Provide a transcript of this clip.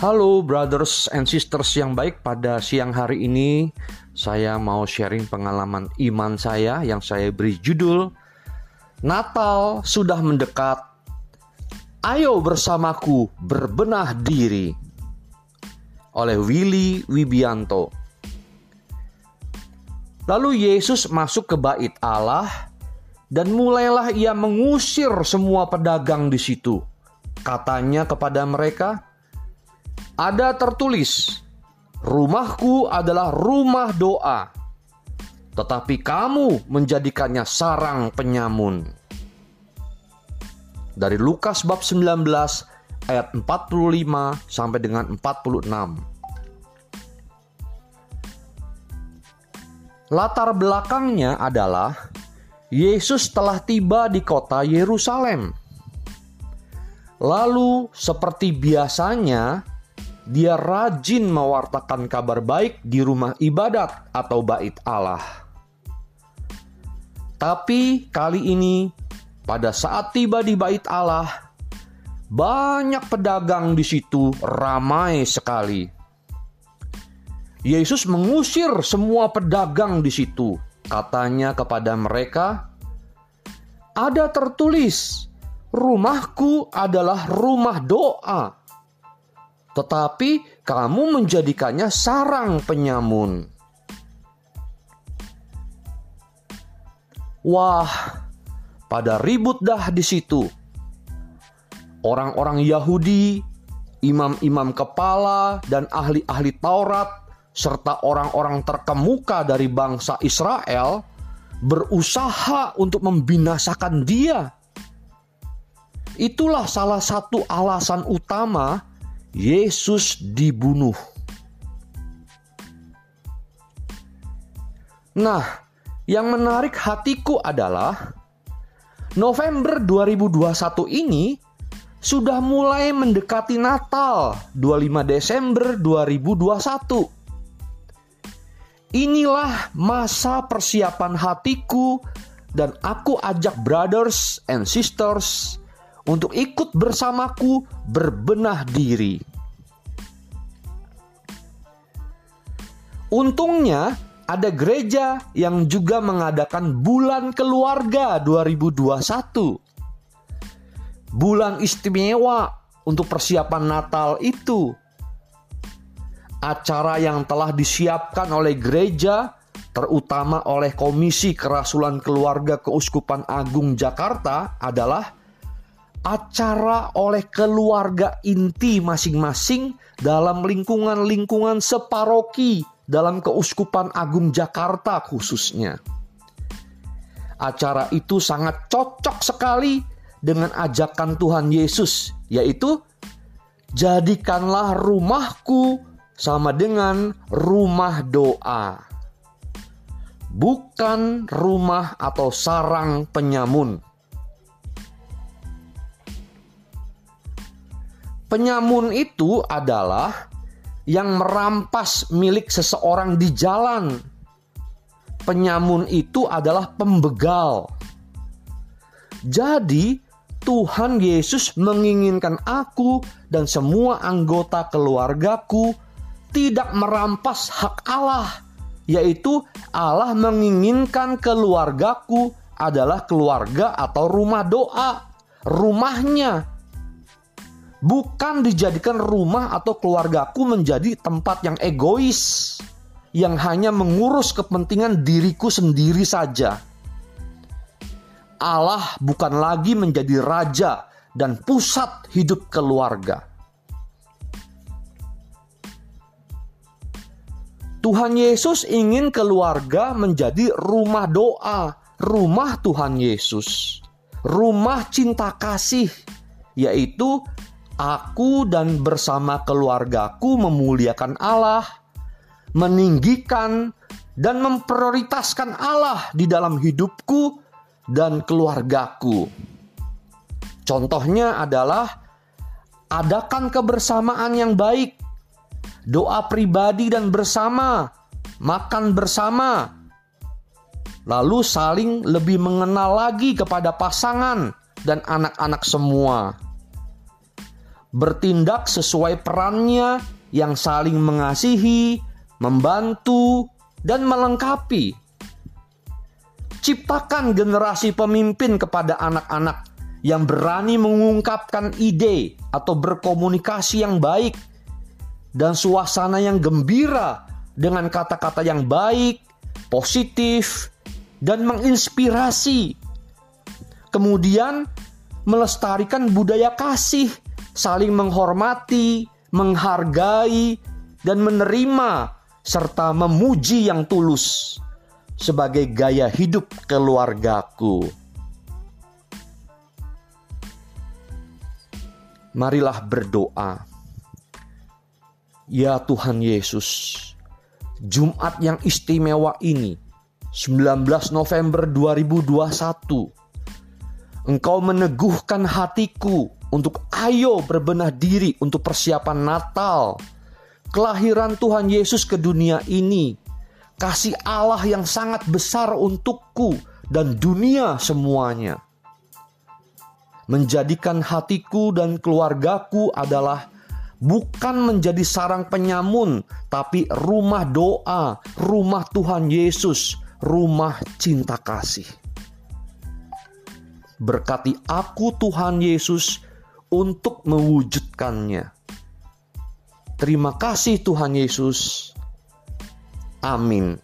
Halo brothers and sisters yang baik. Pada siang hari ini saya mau sharing pengalaman iman saya yang saya beri judul Natal sudah mendekat. Ayo bersamaku berbenah diri. Oleh Willy Wibianto. Lalu Yesus masuk ke bait Allah dan mulailah ia mengusir semua pedagang di situ. Katanya kepada mereka ada tertulis, "Rumahku adalah rumah doa." Tetapi kamu menjadikannya sarang penyamun. Dari Lukas bab 19 ayat 45 sampai dengan 46. Latar belakangnya adalah Yesus telah tiba di kota Yerusalem. Lalu, seperti biasanya, dia rajin mewartakan kabar baik di rumah ibadat atau bait Allah. Tapi kali ini, pada saat tiba di bait Allah, banyak pedagang di situ ramai sekali. Yesus mengusir semua pedagang di situ. Katanya kepada mereka, "Ada tertulis, rumahku adalah rumah doa." Tetapi kamu menjadikannya sarang penyamun. Wah, pada ribut dah di situ. Orang-orang Yahudi, imam-imam kepala, dan ahli-ahli Taurat, serta orang-orang terkemuka dari bangsa Israel berusaha untuk membinasakan dia. Itulah salah satu alasan utama Yesus dibunuh. Nah, yang menarik hatiku adalah November 2021 ini sudah mulai mendekati Natal 25 Desember 2021. Inilah masa persiapan hatiku dan aku ajak brothers and sisters untuk ikut bersamaku berbenah diri. Untungnya ada gereja yang juga mengadakan bulan keluarga 2021. Bulan istimewa untuk persiapan Natal itu. Acara yang telah disiapkan oleh gereja terutama oleh Komisi Kerasulan Keluarga Keuskupan Agung Jakarta adalah acara oleh keluarga inti masing-masing dalam lingkungan-lingkungan separoki dalam Keuskupan Agung Jakarta khususnya. Acara itu sangat cocok sekali dengan ajakan Tuhan Yesus, yaitu jadikanlah rumahku sama dengan rumah doa. Bukan rumah atau sarang penyamun. Penyamun itu adalah yang merampas milik seseorang di jalan. Penyamun itu adalah pembegal. Jadi, Tuhan Yesus menginginkan aku dan semua anggota keluargaku tidak merampas hak Allah, yaitu Allah menginginkan keluargaku adalah keluarga atau rumah doa, rumahnya bukan dijadikan rumah atau keluargaku menjadi tempat yang egois yang hanya mengurus kepentingan diriku sendiri saja. Allah bukan lagi menjadi raja dan pusat hidup keluarga. Tuhan Yesus ingin keluarga menjadi rumah doa, rumah Tuhan Yesus, rumah cinta kasih, yaitu aku dan bersama keluargaku memuliakan Allah, meninggikan dan memprioritaskan Allah di dalam hidupku dan keluargaku. Contohnya adalah adakan kebersamaan yang baik, doa pribadi dan bersama, makan bersama, lalu saling lebih mengenal lagi kepada pasangan dan anak-anak semua bertindak sesuai perannya yang saling mengasihi, membantu, dan melengkapi. Ciptakan generasi pemimpin kepada anak-anak yang berani mengungkapkan ide atau berkomunikasi yang baik dan suasana yang gembira dengan kata-kata yang baik, positif, dan menginspirasi. Kemudian, melestarikan budaya kasih, saling menghormati, menghargai, dan menerima serta memuji yang tulus sebagai gaya hidup keluargaku. Marilah berdoa. Ya Tuhan Yesus, Jumat yang istimewa ini, 19 November 2021, Engkau meneguhkan hatiku untuk ayo berbenah diri untuk persiapan Natal, kelahiran Tuhan Yesus ke dunia ini, kasih Allah yang sangat besar untukku dan dunia semuanya. Menjadikan hatiku dan keluargaku adalah bukan menjadi sarang penyamun, tapi rumah doa, rumah Tuhan Yesus, rumah cinta kasih. Berkati aku, Tuhan Yesus, untuk mewujudkannya. Terima kasih, Tuhan Yesus. Amin.